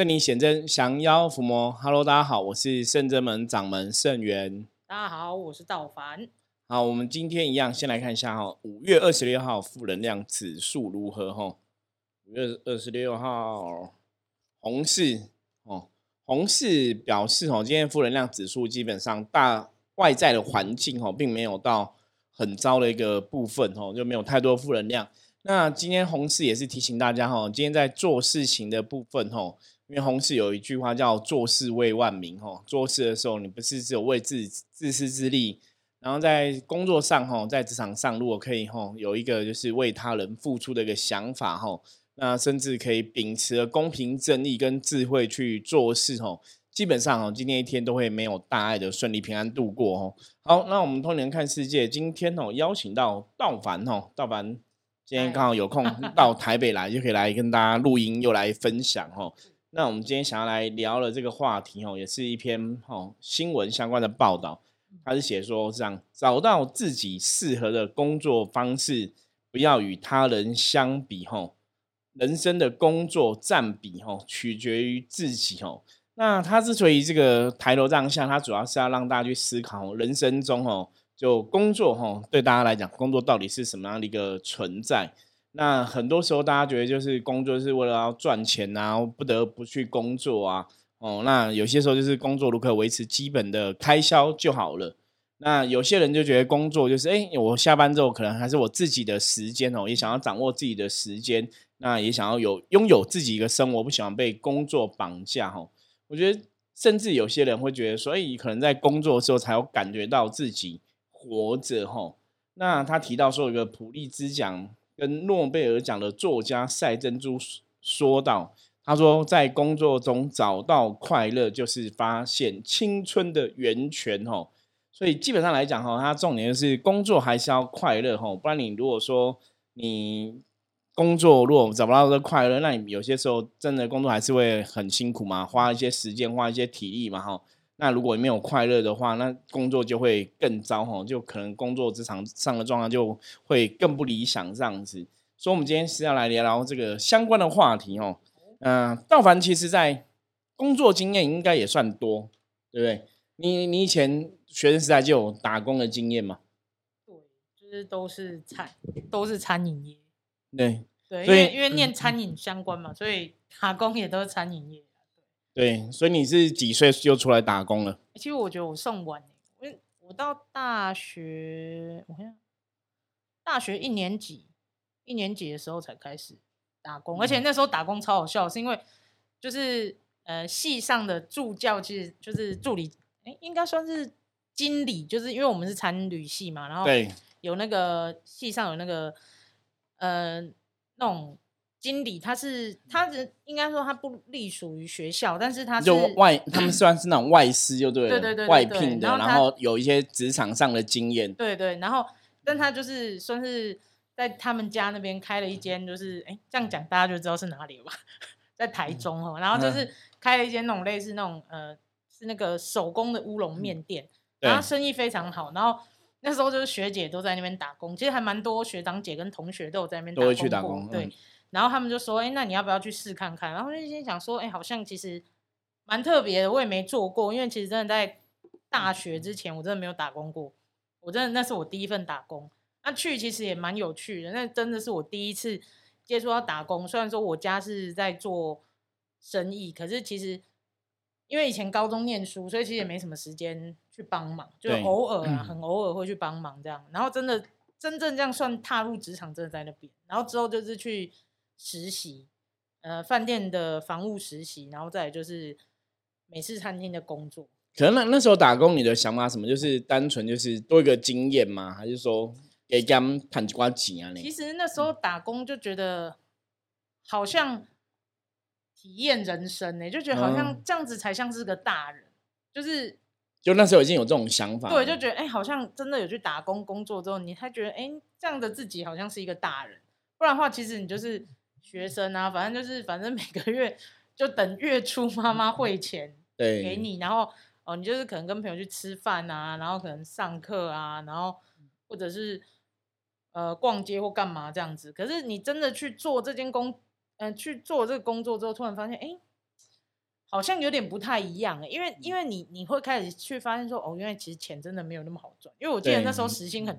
圣灵显真，降妖伏魔。Hello，大家好，我是圣真门掌门圣元。大家好，我是道凡。好，我们今天一样，先来看一下哈，五月二十六号负能量指数如何哈？五月二十六号红市哦，红市表示哦，今天负能量指数基本上大外在的环境哦，并没有到很糟的一个部分哦，就没有太多负能量。那今天红市也是提醒大家哈，今天在做事情的部分哈，因为红市有一句话叫“做事为万民”哈，做事的时候你不是只有为自自私自利，然后在工作上哈，在职场上如果可以哈，有一个就是为他人付出的一个想法哈，那甚至可以秉持公平正义跟智慧去做事哈，基本上哦，今天一天都会没有大碍的顺利平安度过哦。好，那我们通年看世界，今天哦邀请到道凡哦，道凡。今天刚好有空 到台北来，就可以来跟大家录音，又来分享哈。那我们今天想要来聊的这个话题哦，也是一篇哦新闻相关的报道。他是写说这样，找到自己适合的工作方式，不要与他人相比哦。人生的工作占比哦，取决于自己哦。那他之所以这个抬头这样笑，他主要是要让大家去思考人生中哦。就工作哈，对大家来讲，工作到底是什么样的一个存在？那很多时候大家觉得就是工作是为了要赚钱啊，不得不去工作啊。哦，那有些时候就是工作如何维持基本的开销就好了。那有些人就觉得工作就是，哎，我下班之后可能还是我自己的时间哦，也想要掌握自己的时间，那也想要有拥有自己一个生活，不喜欢被工作绑架哈。我觉得甚至有些人会觉得，所以可能在工作的时候才有感觉到自己。活着哈，那他提到说，有个普利兹奖跟诺贝尔奖的作家赛珍珠说到，他说在工作中找到快乐，就是发现青春的源泉哦。所以基本上来讲哈，他重点就是工作还是要快乐哈，不然你如果说你工作如果找不到这快乐，那你有些时候真的工作还是会很辛苦嘛，花一些时间，花一些体力嘛哈。那如果没有快乐的话，那工作就会更糟哈，就可能工作职场上的状况就会更不理想这样子。所以，我们今天是要来聊聊这个相关的话题哦。嗯，道凡其实在工作经验应该也算多，对不对？你你以前学生时代就有打工的经验吗？对，就是都是餐都是餐饮业。对对，因为因为念餐饮相关嘛，所以打工也都是餐饮业。对，所以你是几岁就出来打工了？其实我觉得我算晚，因为我到大学，我看大学一年级，一年级的时候才开始打工，而且那时候打工超好笑，是因为就是呃系上的助教其实就是助理，哎，应该算是经理，就是因为我们是参旅系嘛，然后有那个系上有那个呃那种。经理他是他是应该说他不隶属于学校，但是他是外，他们算是那种外师，就对了，对对对，外聘的，然后有一些职场上的经验，对对，然后但他就是算是在他们家那边开了一间，就是哎这样讲大家就知道是哪里了吧，在台中哦，然后就是开了一间那种类似那种呃是那个手工的乌龙面店，然后生意非常好，然后那时候就是学姐都在那边打工，其实还蛮多学长姐跟同学都有在那边都会去打工，对。然后他们就说：“哎，那你要不要去试看看？”然后就心想说：“哎，好像其实蛮特别的，我也没做过。因为其实真的在大学之前，我真的没有打工过。我真的那是我第一份打工。那去其实也蛮有趣的。那真的是我第一次接触到打工。虽然说我家是在做生意，可是其实因为以前高中念书，所以其实也没什么时间去帮忙，就偶尔啊，很偶尔会去帮忙这样。然后真的真正这样算踏入职场，真的在那边。然后之后就是去。”实习，呃，饭店的房务实习，然后再就是美式餐厅的工作。可能那那时候打工，你的想法什么？就是单纯就是多一个经验吗？还是说给他们赚几瓜钱啊？其实那时候打工就觉得好像体验人生呢，就觉得好像这样子才像是个大人。就是就那时候已经有这种想法，对，就觉得哎，好像真的有去打工工作之后，你才觉得哎，这样的自己好像是一个大人。不然的话，其实你就是。学生啊，反正就是，反正每个月就等月初妈妈汇钱给你，然后哦，你就是可能跟朋友去吃饭啊，然后可能上课啊，然后或者是呃逛街或干嘛这样子。可是你真的去做这件工，嗯，去做这个工作之后，突然发现，哎，好像有点不太一样欸，因为因为你你会开始去发现说，哦，原来其实钱真的没有那么好赚。因为我记得那时候时薪很，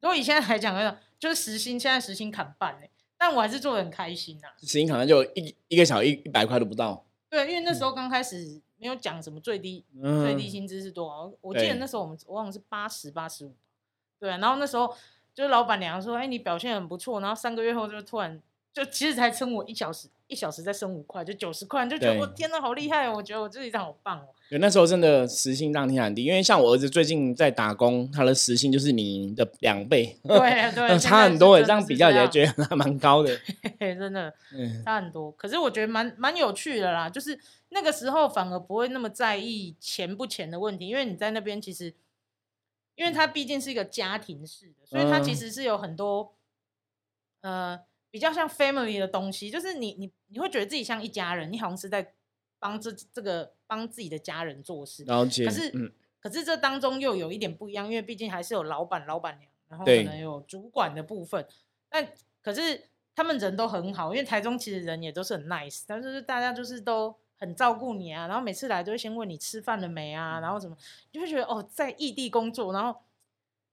如果以现在来讲的话，就是时薪现在时薪砍半哎，但我还是做的很开心呐、时薪可能就一一个小时一一百块都不到，对，因为那时候刚开始没有讲什么最低嗯，最低薪资是多少，我记得那时候我们我忘了是八十八十五，对啊，然后那时候就是老板娘说，哎，你表现很不错，然后三个月后就突然就其实才撑我一小时，一小时再升五块，就九十块，就觉得我天呐，好厉害哦！我觉得我自己这样好棒哦。对，那时候真的时薪当天很低，因为像我儿子最近在打工，他的时薪就是你的两倍，对对，差很多诶，这样比较起来觉得还蛮高的。嘿真的嗯，差很多。可是我觉得蛮蛮有趣的啦，就是那个时候反而不会那么在意钱不钱的问题，因为你在那边其实，因为它毕竟是一个家庭式的，所以它其嗯实是有很多、呃比较像 family 的东西，就是你你你会觉得自己像一家人，你好像是在帮这这个帮自己的家人做事。了解。可是嗯，可是这当中又有一点不一样，因为毕竟还是有老板、老板娘，然后可能有主管的部分。但可是他们人都很好，因为台中其实人也都是很 nice，但是大家就是都很照顾你啊，然后每次来都会先问你吃饭了没啊，然后什么，就会觉得哦，在异地工作，然后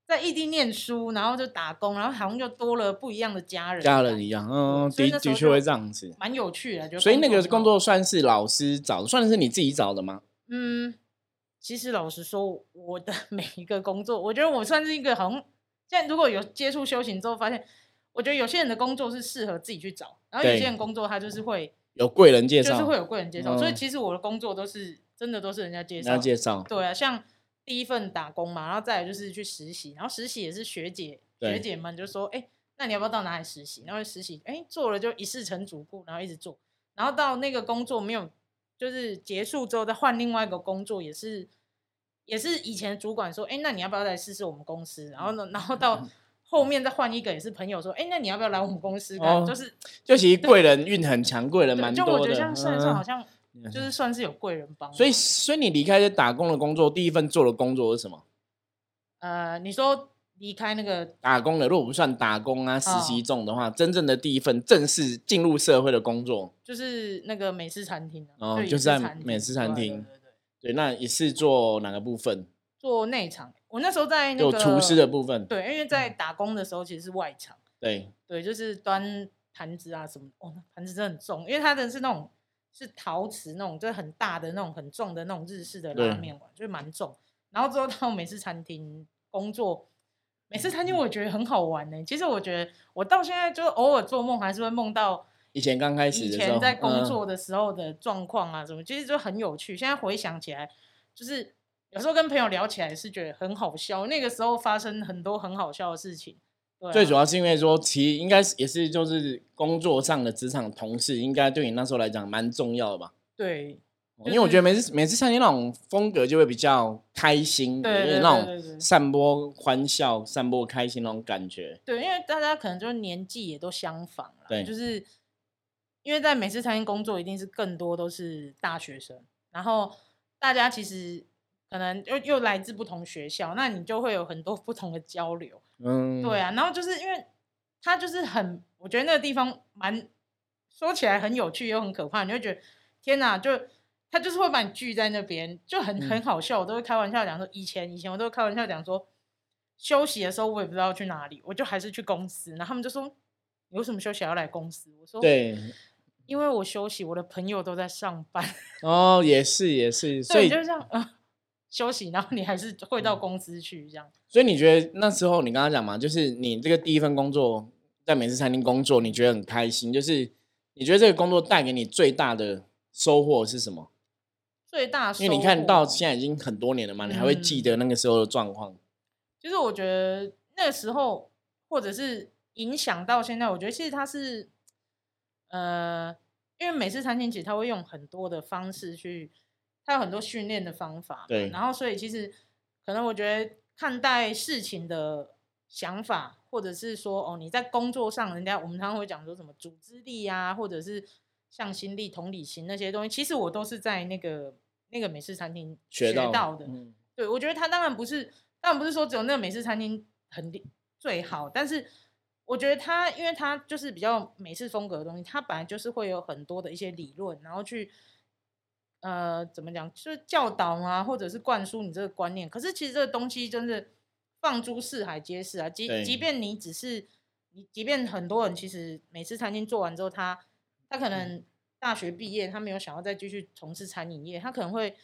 在异地念书，然后就打工，然后好像就多了不一样的家人，家人一样，嗯，的的确会这样子。蛮有趣的。就所以那个工作算是老师找的，算是你自己找的吗？嗯，其实老实说，我的 每一个工作，我觉得我算是一个好像现在如果有接触修行之后，发现我觉得有些人的工作是适合自己去找，然后有些人工作他就是会有贵人介绍，就是会有贵人介绍，所以嗯其实我的工作都是真的都是人家介人绍的。家介绍，对啊，像第一份打工嘛，然后再来就是去实习，然后实习也是学姐对学姐们就说，哎、那你要不要到哪里实习？然后实习，哎，做了就一事成主顾，然后一直做，然后到那个工作没有，就是结束之后再换另外一个工作，也是也是以前主管说，哎，那你要不要来试试我们公司？然后呢，然后到后面再换一个也是朋友说，哎，那你要不要来我们公司看？哦就是就其实贵人运很强，贵人对蛮多的。就我觉得这样算一算，好嗯像就是算是有贵人帮。所以，所以你离开这打工的工作，第一份做的工作是什么？呃，你说离开那个打工的，如果不算打工啊、实习哦中的话，真正的第一份正式进入社会的工作，就是那个美式餐厅啊，哦就就是在美式餐对厅对对对对，那也是做哪个部分？做内场。我那时候在那个就厨师的部分。对，因为在打工的时候其实是外场，对，对，就是端盘子啊什么，哦，那盘子真的很重，因为它的是那种是陶瓷那种，就是很大的那种很重的那种日式的拉面碗，就是蛮重。然后之后到美式餐厅工作，美式餐厅我觉得很好玩呢、其实我觉得我到现在就偶尔做梦还是会梦到以前刚开始以前在工嗯作的时候的状况啊，什么，其实就很有趣。现在回想起来，就是有时候跟朋友聊起来是觉得很好笑，那个时候发生很多很好笑的事情。最主要是因为说，其实应该是也是就是工作上的职场同事，应该对你那时候来讲蛮重要的吧？对就因为我觉得每次每次餐厅那种风格就会比较开心，对对有点那种散播欢笑、散播开心那种感觉。对，因为大家可能就是年纪也都相仿了，对就是因为在美式餐厅工作，一定是更多都是大学生，然后大家其实可能又又来自不同学校，那你就会有很多 不同的交流。嗯，对啊，然后就是因为他就是很，我觉得那个地方蛮说起来很有趣又很可怕，你会觉得天哪，就他就是会把你聚在那边，就很很好笑。我都会开玩笑讲说，以前以前我都会开玩笑讲说，休息的时候我也不知道去哪里，我就还是去公司，然后他们就说你为什么休息还要来公司？我说对，因为我休息，我的朋友都在上班，哦，也是也是，所对，以就是这样呃休息，然后你还是会到公司去这样。所以你觉得那时候你刚刚讲嘛，就是你这个第一份工作在美式餐厅工作，你觉得很开心，就是你觉得这个工作带给你最大的收获是什么？最大因为你看到现在已经很多年了嘛，你还会记得那个时候的状况。就是我觉得那个时候，或者是影响到现在，我觉得其实它是，呃，因为美式餐厅其实它会用很多的方式去，它有很多训练的方法，对然后所以其实可能我觉得看待事情的想法，或者是说哦你在工作上，人家我们常常会讲说什么组织力啊，或者是向心力、同理心那些东西，其实我都是在那个那个美式餐厅学到到的。嗯对，我觉得他当然不是，当然不是说只有那个美式餐厅很厉最好，但是我觉得他，因为他就是比较美式风格的东西，它本来就是会有很多的一些理论，然后去呃，怎么讲，就是教导啊，或者是灌输你这个观念。可是其实这个东西真的放诸四海皆是啊。即即便你只是你，即便很多人其实每次餐厅做完之后，他他可能大学毕业，他没有想要再继续从事餐饮业，他可能会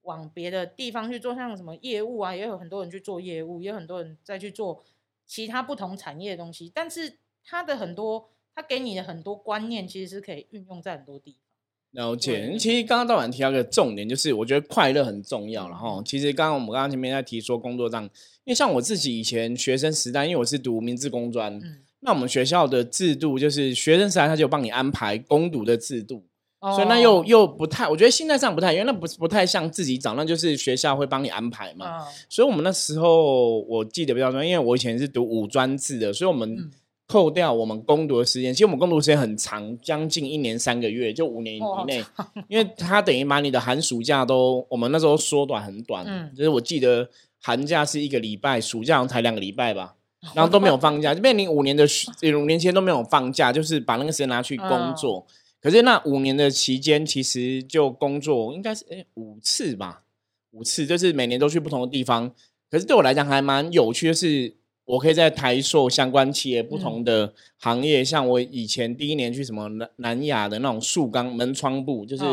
往别的地方去做，像什么业务啊，也有很多人去做业务，也有很多人再去做其他不同产业的东西。但是他的很多，他给你的很多观念，其实是可以运用在很多地方。了解，其实刚刚道晚提到个重点，就是我觉得快乐很重要。然后，其实刚刚我们刚刚前面在提说工作上，因为像我自己以前学生时代，因为我是读明治工专，那我们学校的制度就是学生时代他就帮你安排攻读的制度，所以那又又不太，我觉得心态上不太，因为那不不太像自己找，那就是学校会帮你安排嘛。所以我们那时候我记得比较多，因为我以前是读五专制的，所以我们。扣掉我们攻读的时间，其实我们攻读时间很长，将近一年三个月，就五年以内，因为他等于把你的寒暑假都，我们那时候缩短很短，就是我记得寒假是一个礼拜，暑假才两个礼拜吧，然后都没有放假，就变你五年的五年前都没有放假，就是把那个时间拿去工作。可是那五年的期间，其实就工作应该是哎五次吧，五次就是每年都去不同的地方。可是对我来讲还蛮有趣的是。我可以在台塑相关企业不同的行业，像我以前第一年去什么南南亚的那种塑钢门窗部，就是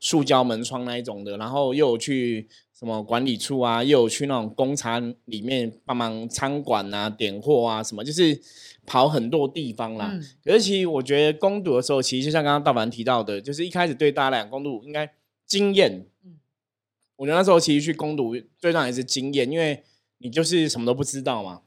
塑胶门窗那一种的，然后又有去什么管理处啊，又有去那种工厂里面帮忙仓管啊、点货啊什么，就是跑很多地方啦。可是其实我觉得攻读的时候，其实就像刚刚大凡提到的，就是一开始对大家来讲攻读应该经验。嗯，我觉得那时候其实去攻读最重要也是经验，因为你就是什么都不知道嘛。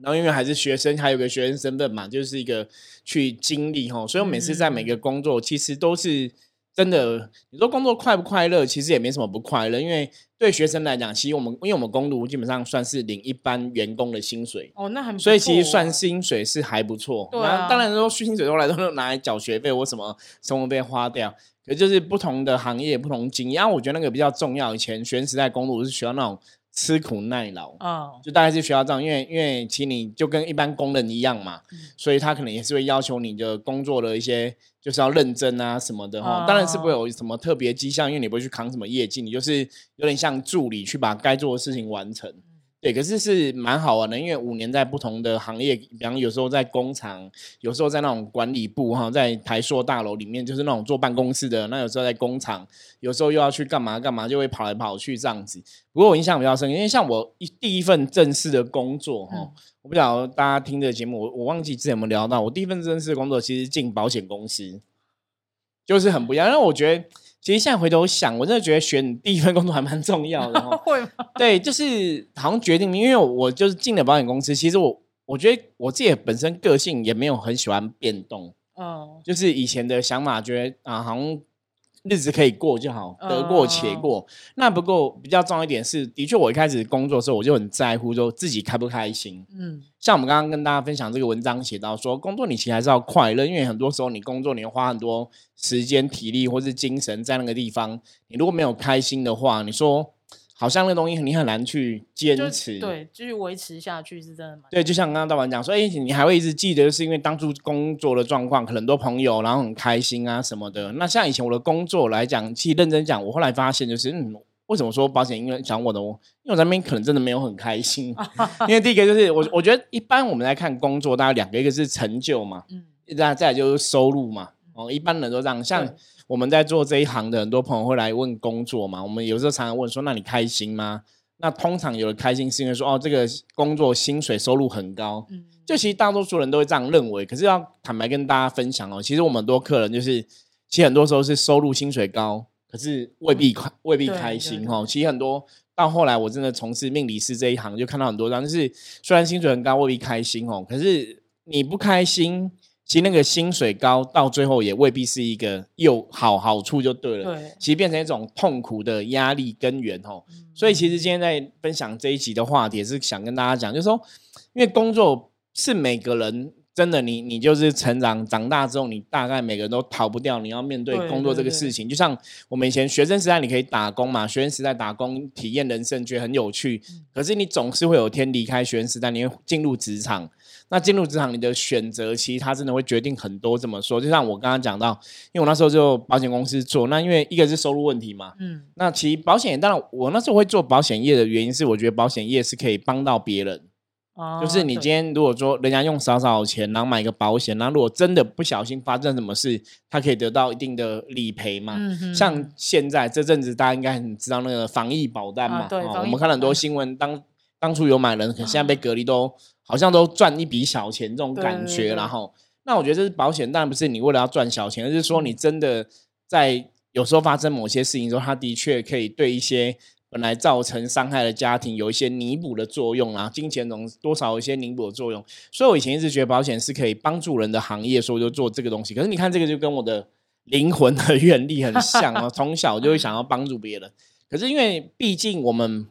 然后因为还是学生，还有个学生身份嘛，就是一个去经历哈，所以我每次在每个工作，其实都是真的。你说工作快不快乐？其实也没什么不快乐，因为对学生来讲，其实我们因为我们工读基本上算是领一般员工的薪水哦，那很所以其实算薪水是还不错。对啊，当然说薪水都来都是拿来缴学费或什么生活费花掉，可就是不同的行业不同经验。我觉得那个比较重要。以前学生时代工读是学到那种。吃苦耐劳啊，就大概是学校这样，因为因为其实你就跟一般工人一样嘛，所以他可能也是会要求你的工作的一些就是要认真啊什么的哈。当然是不会有什么特别迹象，因为你不会去扛什么业绩，你就是有点像助理去把该做的事情完成。对，可是是蛮好玩的，因为五年在不同的行业，比方有时候在工厂，有时候在那种管理部哈，在台塑大楼里面，就是那种坐办公室的。那有时候在工厂，有时候又要去干嘛干嘛，就会跑来跑去这样子。不过我印象比较深，因为像我一第一份正式的工作哈，我不晓得大家听这节目，我我忘记之前有没有聊到，我第一份正式的工作其实进保险公司，就是很不一样，因为我觉得。其实现在回头想，我真的觉得选第一份工作还蛮重要的。会吗？对，就是好像决定，因为我就是进了保险公司。其实我我觉得我自己本身个性也没有很喜欢变动。嗯，就是以前的想法，觉得啊，好像。日子可以过就好，得过且过。那不过比较重要一点是，的确我一开始工作的时候，我就很在乎说自己开不开心。嗯，像我们刚刚跟大家分享这个文章写到说，工作你其实还是要快乐，因为很多时候你工作你要花很多时间、体力或是精神在那个地方，你如果没有开心的话，你说。好像那东西你很难去坚持，对，继续维持下去是真的吗？对，就像刚刚大王讲说，哎，你还会一直记得，就是因为当初工作的状况，可能很多朋友，然后很开心啊什么的。那像以前我的工作来讲，其实认真讲，我后来发现就是，嗯，为什么说保险因为讲我的，因为我那边可能真的没有很开心。因为第一个就是我，我觉得一般我们来看工作，大概两个，一个是成就嘛，嗯，再再就是收入嘛，哦，一般人都这样，像。我们在做这一行的很多朋友会来问工作嘛？我们有时候常常问说：“那你开心吗？”那通常有的开心是因为说：“哦，这个工作薪水收入很高。”嗯，就其实大多数人都会这样认为。可是要坦白跟大家分享哦，其实我们很多客人就是，其实很多时候是收入薪水高，可是未必快未必开心哦。其实很多到后来我真的从事命理师这一行，就看到很多张，就是虽然薪水很高，未必开心哦，可是你不开心。其实那个薪水高，到最后也未必是一个又好好处就对了。对，其实变成一种痛苦的压力根源哦。所以其实今天在分享这一集的话题，是想跟大家讲，就是说，因为工作是每个人真的，你你就是成长长大之后，你大概每个人都逃不掉，你要面对对工作这个事情。就像我们以前学生时代，你可以打工嘛，学生时代打工体验人生，觉得很有趣。嗯可是你总是会有天离开学生时代，你会进入职场。那进入职场，你的选择其实它真的会决定很多。怎么说？就像我刚刚讲到，因为我那时候就保险公司做，那因为一个是收入问题嘛，嗯，那其实保险当然，我那时候会做保险业的原因是，我觉得保险业是可以帮到别人。哦就是你今天如果说人家用少少钱，然后买个保险，然后如果真的不小心发生什么事，他可以得到一定的理赔嘛。嗯哼像现在这阵子，大家应该很知道那个防疫保单嘛。啊对我们看了很多新闻，当当初有买人，可现在被隔离都好像都赚一笔小钱这种感觉。然后，那我觉得这是保险，当然不是你为了要赚小钱，而是说你真的在有时候发生某些事情的时候，它的确可以对一些本来造成伤害的家庭有一些弥补的作用啊，金钱中多少有一些弥补的作用。所以我以前一直觉得保险是可以帮助人的行业，所以我就做这个东西。可是你看，这个就跟我的灵魂的愿力很像啊，从小就会想要帮助别人。可是因为毕竟我们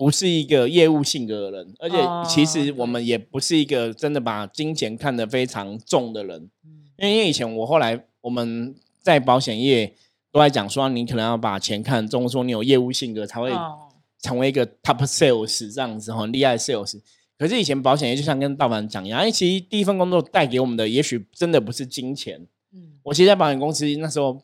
不是一个业务性格的人，而且其实哦我们也不是一个真的把金钱看得非常重的人。嗯因为以前我后来我们在保险业都在讲说，你可能要把钱看重，说你有业务性格才会哦成为一个 top sales 这样子很厉害 sales。可是以前保险业就像跟道凡讲一样，哎，其实第一份工作带给我们的也许真的不是金钱。嗯我其实，在保险公司那时候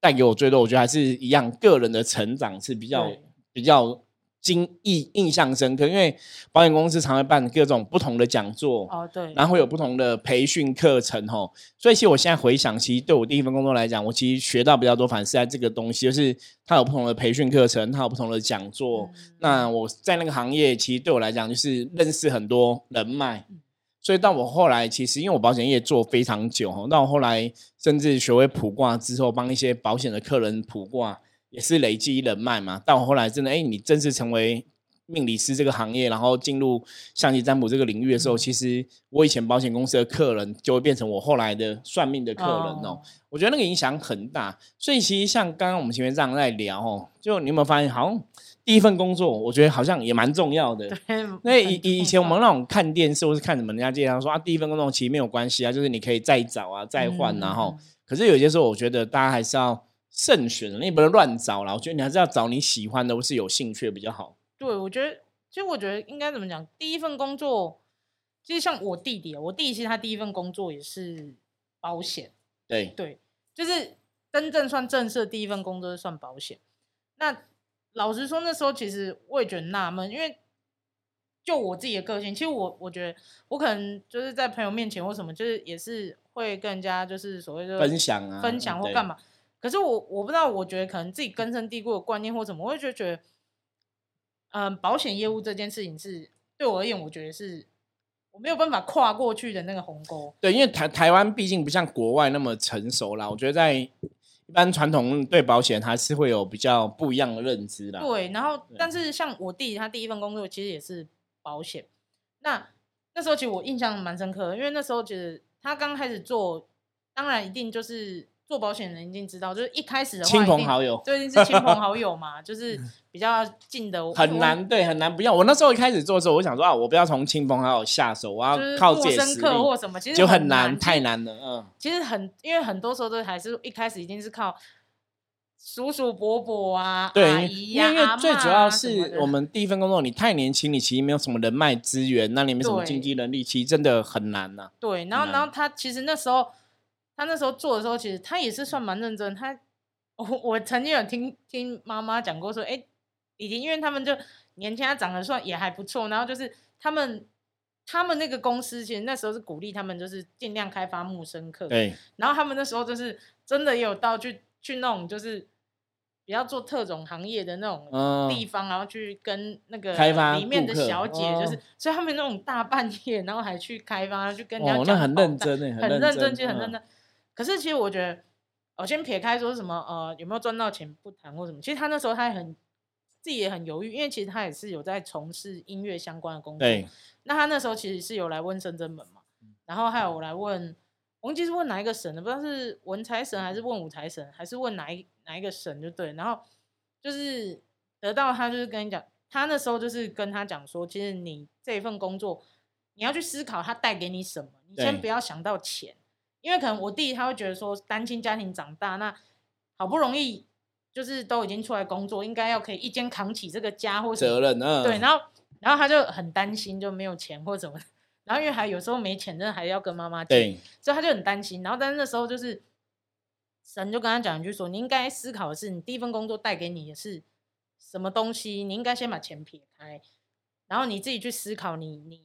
带给我最多，我觉得还是一样个人的成长是比较比较经印印象深刻，因为保险公司常会办各种不同的讲座，哦对，然后会有不同的培训课程吼，所以其实我现在回想，其实对我第一份工作来讲，我其实学到比较多，反而是在这个东西，就是它有不同的培训课程，它有不同的讲座。嗯那我在那个行业，其实对我来讲，就是认识很多人脉。嗯所以到我后来，其实因为我保险业做非常久吼，到我后来甚至学会卜卦之后，帮一些保险的客人卜卦，也是累积人脉嘛。到我后来真的，哎，你正式成为命理师这个行业，然后进入象棋占卜这个领域的时候，其实我以前保险公司的客人就会变成我后来的算命的客人哦。我觉得那个影响很大。所以其实像刚刚我们前面这样在聊哦，就你有没有发现，好像第一份工作，我觉得好像也蛮重要的。对，因为以以以前我们那种看电视或是看什么人家介绍说啊，第一份工作其实没有关系啊，就是你可以再找啊、再换然后、嗯嗯可是有些时候，我觉得大家还是要慎选的，你也不能乱找啦。我觉得你还是要找你喜欢的或是有兴趣的比较好。对，我觉得，其实我觉得应该怎么讲？第一份工作，其实像我弟弟啊，我弟弟其实他第一份工作也是保险，对，对，就是真正算正式的第一份工作是算保险。那老实说，那时候其实我也觉得纳闷，因为就我自己的个性，其实我我觉得我可能就是在朋友面前或什么，就是也是会跟人家就是所谓的分享啊分享或对干嘛。可是我我不知道，我觉得可能自己根深蒂固的观念或什么，我会觉得觉得，嗯、保险业务这件事情是对我而言，我觉得是我没有办法跨过去的那个鸿沟。对，因为台台湾毕竟不像国外那么成熟啦，我觉得在一般传统对保险还是会有比较不一样的认知啦。对，然后但是像我弟他第一份工作其实也是保险，那那时候其实我印象蛮深刻的，因为那时候其实他刚开始做，当然一定就是做保险的人一定知道，就是一开始的话亲朋好友对，一定是亲朋好友嘛，就是比较近的，我很难，对，很难不要。我那时候一开始做的时候，我想说啊，我不要从亲朋好友下手，我要靠自己的陌生客实力，或什么，其实就很难，太难了。嗯，其实很，因为很多时候都还是一开始一定是靠叔叔伯伯啊、阿对，姨呀、最主要是我们第一份工作，你太年轻，你其实没有什么人脉资源，那你没什么对经济能力，其实真的很难呐、对，然后然后他其实那时候他那时候做的时候，其实他也是算蛮认真。他我我曾经有听听妈妈讲过说，哎，已经因为他们就年轻，他长得算也还不错，然后就是他们他们那个公司其实那时候是鼓励他们就是尽量开发陌生客，对，然后他们那时候就是真的也有到去去那种就是比较做特种行业的那种嗯地方，然后去跟那个开发里面的小姐，就是、哦所以他们那种大半夜，然后还去开发，去跟人家哦，讲那很认真诶，很认真，其实很认真。可是其实我觉得，我先撇开说什么呃有没有赚到钱不谈或什么，其实他那时候他也很自己也很犹豫，因为其实他也是有在从事音乐相关的工作。对，那他那时候其实是有来问深圳门嘛，然后还有我来问，我忘记是问哪一个省的，不知道是文财神还是问武财神，还是问哪一哪一个省就对。然后就是得到他就是跟你讲，他那时候就是跟他讲说，其实你这一份工作你要去思考它带给你什么，你先不要想到钱，因为可能我弟他会觉得说单亲家庭长大，那好不容易就是都已经出来工作，应该要可以一肩扛起这个家或责任啊，对，然后然后他就很担心就没有钱或什么，然后因为还有时候没钱，真的还要跟妈妈借，所以他就很担心。然后但是那时候就是神就跟他讲一句说，你应该思考的是你第一份工作带给你的是什么东西，你应该先把钱撇开，然后你自己去思考你你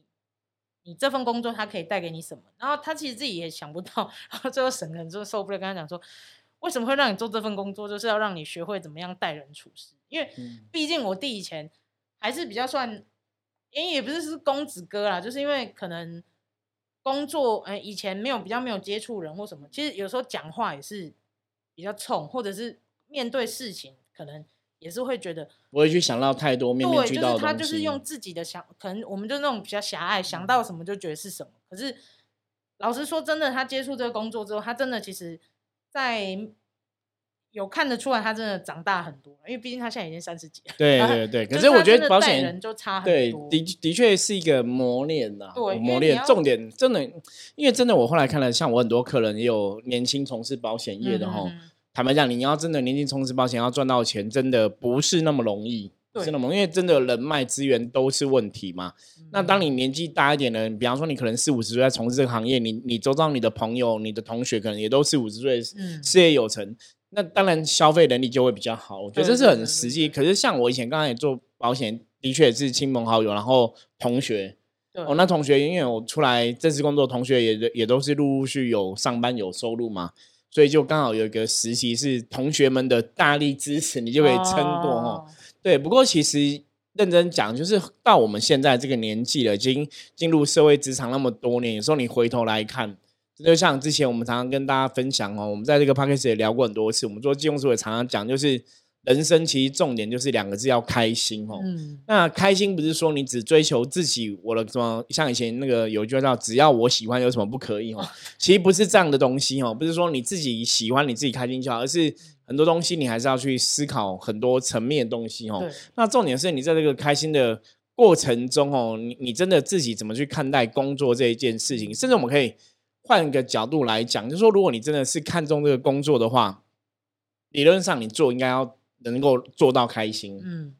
你这份工作它可以带给你什么。然后他其实自己也想不到，然后最后神可能就受不了，跟他讲说，为什么会让你做这份工作，就是要让你学会怎么样待人处事，因为嗯毕竟我弟以前还是比较算，因为也不是是公子哥啦，就是因为可能工作，呃，以前没有比较没有接触人或什么，其实有时候讲话也是比较冲，或者是面对事情可能也是会觉得，不会去想到太多面面对，俱到的东西。他就是用自己的想，可能我们就那种比较狭隘，想到什么就觉得是什么。可是老实说，真的，他接触这个工作之后，他真的其实在有看得出来，他真的长大很多，因为毕竟他现在已经三十几了。对对 对，可是我觉得保险人就差很对多。的的确是一个磨练呐，对磨练重点真的，因为真的我后来看了，像我很多客人也有年轻从事保险业的哈。嗯嗯嗯坦白讲，你要真的年轻从事保险，要赚到钱，真的不是那么容易，不是对那么容易，因为真的人脉资源都是问题嘛。那当嗯你年纪大一点的，比方说你可能四五十岁在从事这个行业，你你周遭你的朋友、你的同学可能也都四五十岁，嗯事业有成，那当然消费能力就会比较好。我觉得这是很实际。可是像我以前刚才也做保险，的确也是亲朋好友，然后同学。对哦，那同学因为我出来正式工作，同学也也都是陆陆续有上班有收入嘛，所以就刚好有一个实习是同学们的大力支持，你就可以撑过哦。哦对，不过其实认真讲，就是到我们现在这个年纪了，已经进入社会职场那么多年，有时候你回头来看，就像之前我们常常跟大家分享哦，我们在这个 p a c k a g e 也聊过很多次，我们做金融书也常常讲，就是人生其实重点就是两个字，要开心哦。嗯，那开心不是说你只追求自己，我的什么像以前那个有一句话叫“只要我喜欢，有什么不可以”哦，其实不是这样的东西哦，不是说你自己喜欢你自己开心就好，而是很多东西你还是要去思考很多层面的东西哦。对，那重点是你在这个开心的过程中哦，你你真的自己怎么去看待工作这一件事情？甚至我们可以换个角度来讲，就是说，如果你真的是看重这个工作的话，理论上你做应该要能够做到开心。嗯，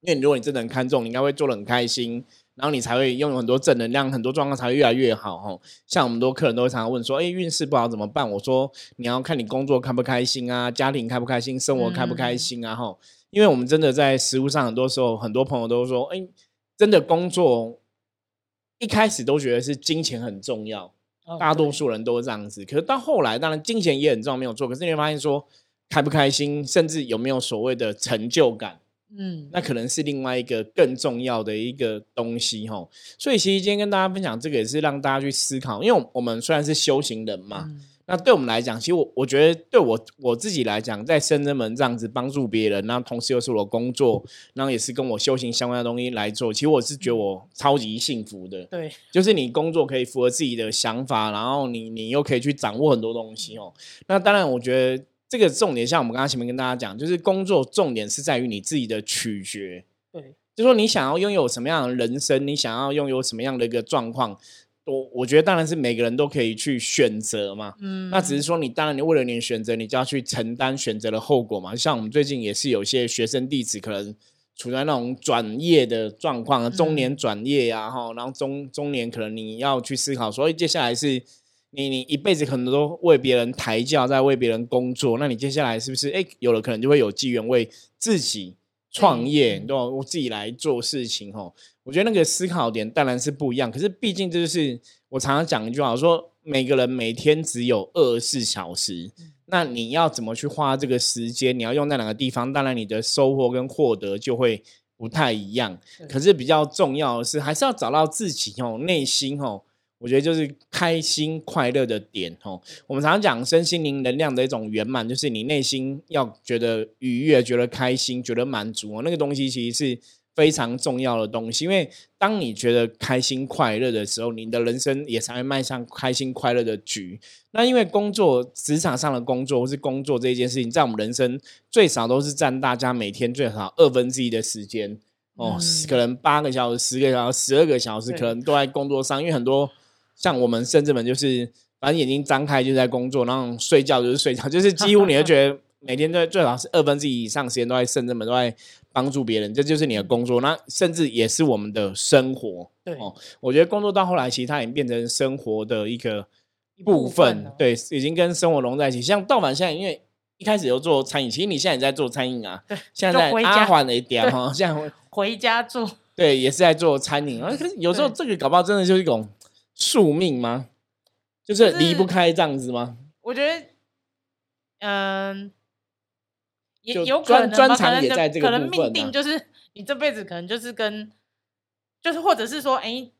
因为如果你真的很看重，你应该会做的很开心，然后你才会拥有很多正能量，很多状况才会越来越好吼。像我们多客人都会常常问说，哎，运势不好怎么办？我说你要看你工作开不开心啊，家庭开不开心，生活开不开心啊吼。因为我们真的在实物上，很多时候很多朋友都说，哎，真的工作一开始都觉得是金钱很重要，哦大多数人都是这样子。可是到后来，当然金钱也很重要，没有错。可是你会发现说，开不开心，甚至有没有所谓的成就感。嗯，那可能是另外一个更重要的一个东西哈。所以其实今天跟大家分享这个，也是让大家去思考，因为我我们虽然是修行人嘛，嗯那对我们来讲，其实我我觉得对我我自己来讲，在深圳门这样子帮助别人，然后同时又是我的工作，然后也是跟我修行相关的东西来做，其实我是觉得我超级幸福的。对，就是你工作可以符合自己的想法，然后你你又可以去掌握很多东西哦。那当然，我觉得这个重点，像我们刚刚前面跟大家讲，就是工作重点是在于你自己的取决，对，就说你想要拥有什么样的人生，你想要拥有什么样的一个状况，我我觉得当然是每个人都可以去选择嘛。嗯，那只是说，你当然你为了你的选择，你就要去承担选择的后果嘛。像我们最近也是有一些学生弟子可能处在那种转业的状况，中年嗯转业呀、哈、然后中中年可能你要去思考所以接下来是你你一辈子可能都为别人抬轿，在为别人工作，那你接下来是不是哎有了可能就会有机缘为自己创业，嗯对吧？我自己来做事情哦。我觉得那个思考点当然是不一样，可是毕竟这就是我常常讲一句话，我说每个人每天只有二十四小时，那你要怎么去花这个时间？你要用在哪个地方？当然，你的收获跟获得就会不太一样。可是比较重要的是，还是要找到自己哦，内心哦，我觉得就是开心快乐的点哦。我们常常讲身心灵能量的一种圆满，就是你内心要觉得愉悦、觉得开心、觉得满足哦，那个东西其实是非常重要的东西。因为当你觉得开心快乐的时候，你的人生也才会迈向开心快乐的局。那因为工作职场上的工作或是工作这一件事情，在我们人生最少都是占大家每天最少二分之一的时间。哦，嗯可能八个小时、十个小时、十二个小时，可能都在工作上。因为很多像我们甚至们就是，反正眼睛张开就在工作，然后睡觉就是睡觉，就是几乎你会觉得每天都最好是二分之一以上时间都在甚至们都在帮助别人，这就是你的工作。那甚至也是我们的生活。对，哦我觉得工作到后来，其实它已经变成生活的一个一部分，对，已经跟生活融在一起。像盗版现在，因为一开始有做餐饮，其实你现在也在做餐饮啊，对，现在在阿环的一点哈，现在回家做，对也是在做餐饮，啊可是有时候这个搞不好真的就是一种宿命吗？就是离不就是开这样子吗？我觉得，嗯，也有可专专能，可能的长也在这个可能命定就是你这辈子可能就是跟，就是或者是说，哎，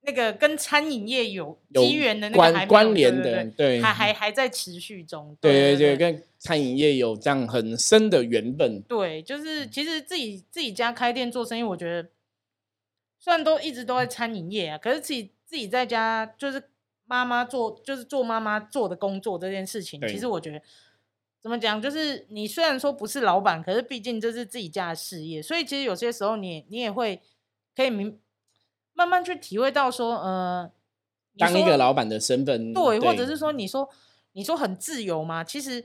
那个跟餐饮业有有机缘的那个关联的，对对，还还还在持续中，对对对，对跟餐饮业有这样很深的缘分。对，就是嗯其实自己自己家开店做生意，我觉得虽然都一直都在餐饮业啊，可是自己自己在家就是妈妈做，就是做妈妈做的工作这件事情，其实我觉得怎么讲，就是你虽然说不是老板，可是毕竟这是自己家的事业，所以其实有些时候你你也会可以明慢慢去体会到说，呃，你当一说个老板的身份，对，或者是说你说你说很自由嘛，其实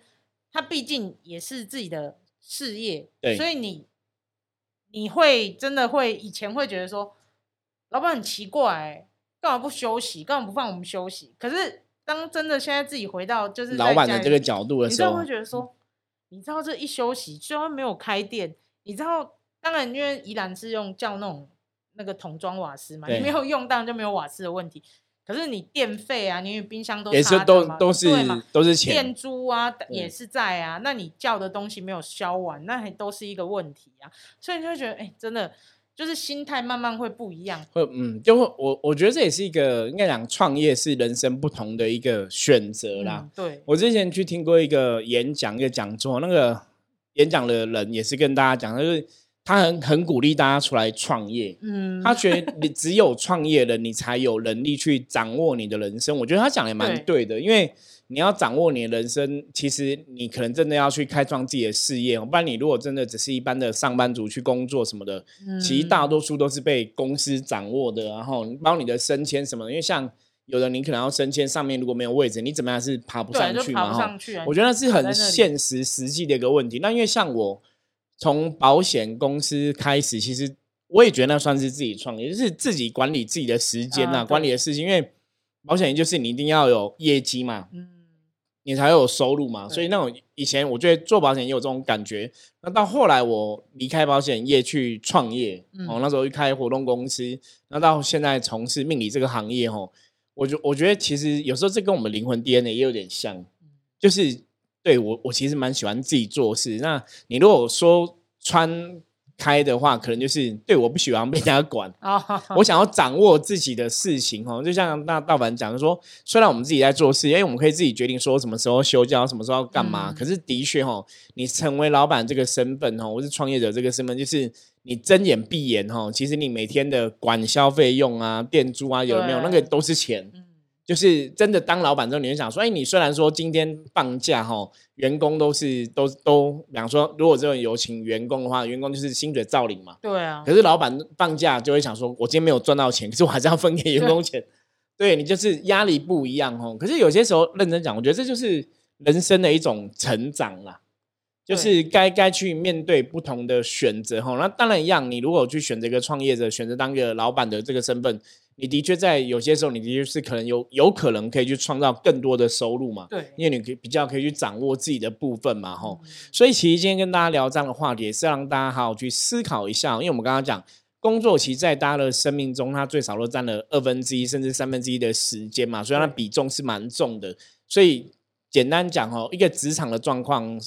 他毕竟也是自己的事业，对。所以你你会真的会以前会觉得说，老板很奇怪、干嘛不休息，干嘛不放我们休息？可是当真的现在自己回到就是老板的这个角度的时候你会，觉得说，你知道这一休息，虽然没有开店，你知道，当然因为宜兰是用叫那种那个桶装瓦斯嘛，你没有用当然就没有瓦斯的问题。可是你电费啊，你冰箱都也是都都是都是钱电，租啊也是在啊，那你叫的东西没有消完，那还都是一个问题啊。所以你就会觉得，哎、真的就是心态慢慢会不一样。会嗯，就会我我觉得这也是一个应该讲创业是人生不同的一个选择啦。嗯，对，我之前去听过一个演讲，一个讲座，那个演讲的人也是跟大家讲，就是他很很鼓励大家出来创业。嗯，他觉得你只有创业了，你才有能力去掌握你的人生。我觉得他讲的也蛮对的，因为你要掌握你的人生，其实你可能真的要去开创自己的事业哦，不然你如果真的只是一般的上班族去工作什么的，其实大嗯多数都是被公司掌握的，然后包括你的升迁什么的，因为像有的你可能要升迁，上面如果没有位置，你怎么样是爬不上去嘛？哈不上去啊。我觉得那是很现实实际的一个问题。那因为像我从保险公司开始，其实我也觉得那算是自己创业，就是自己管理自己的时间呐、管理的事情。因为保险就是你一定要有业绩嘛，嗯，你才会有收入嘛。所以那种以前我觉得做保险也有这种感觉。那到后来我离开保险业去创业，嗯哦，那时候去开活动公司，那到现在从事命理这个行业，哦，我觉我觉得其实有时候这跟我们灵魂 DNA 也有点像，嗯就是对我我其实蛮喜欢自己做事。那你如果说穿开的话，可能就是对我不喜欢被人家管。哦，我想要掌握自己的事情哦，就像那道板讲的说，虽然我们自己在做事，因为我们可以自己决定说什么时候休假，什么时候要干嘛。嗯可是的确哦，你成为老板这个身份哦，或是创业者这个身份，就是你睁眼闭眼哦，其实你每天的管消费用啊、店租啊，有没有那个都是钱。嗯就是真的当老板之后，你会想说，哎，你虽然说今天放假哈，员工都是都都，比方说，如果这种有请员工的话，员工就是薪水照领嘛。对啊可，是老板放假就会想说，我今天没有赚到钱，可是我还是要分给员工钱。对你就是压力不一样哦。可是有些时候认真讲，我觉得这就是人生的一种成长啦，就是该该去面对不同的选择哈。那当然一样，你如果去选择一个创业者，选择当一个老板的这个身份，你的确在有些时候，你的确是可能有有可能可以去创造更多的收入嘛。对，因为你可以比较可以去掌握自己的部分嘛，哈、嗯所以其实今天跟大家聊这样的话题，也是让大家好好去思考一下，因为我们刚刚讲工作，其实在大家的生命中，它最少都占了二分之一甚至三分之一的时间嘛，所以它比重是蛮重的。所以简单讲哦，一个职场的状况。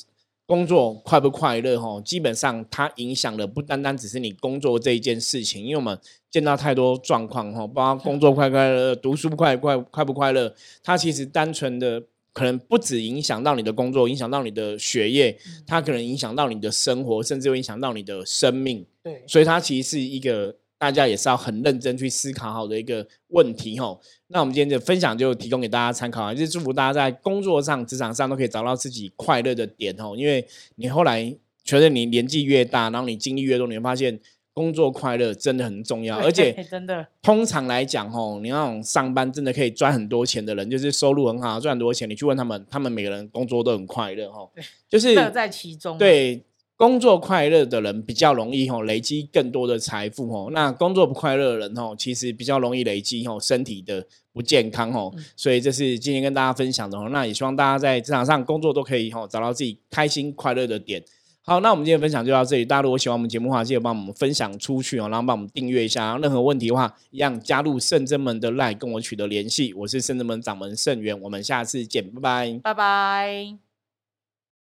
工作快不快乐？哈，基本上它影响的不单单只是你工作这一件事情，因为我们见到太多状况哈，包括工作快不快乐、读书快快快不快乐，它其实单纯的可能不止影响到你的工作，影响到你的学业，它可能影响到你的生活，甚至会影响到你的生命。对，所以它其实是一个大家也是要很认真去思考好的一个问题吼。那我们今天的分享就提供给大家参考啊，就是祝福大家在工作上、职场上都可以找到自己快乐的点哦。因为你后来觉得你年纪越大，然后你经历越多，你会发现工作快乐真的很重要，而且 真的通常来讲，吼，你那种上班真的可以赚很多钱的人，就是收入很好，赚很多钱，你去问他们，他们每个人工作都很快乐，吼对，就是乐在其中。，对工作快乐的人比较容易吼累积更多的财富吼，那工作不快乐的人吼，其实比较容易累积吼身体的不健康吼，嗯所以这是今天跟大家分享的吼，那也希望大家在职场上工作都可以吼找到自己开心快乐的点。好，那我们今天分享就到这里。大家如果喜欢我们节目的话，记得帮我们分享出去哦，然后帮我们订阅一下。然后任何问题的话，一样加入圣真门的 line 跟我取得联系。我是圣真门掌门圣元，我们下次见，拜拜。拜拜。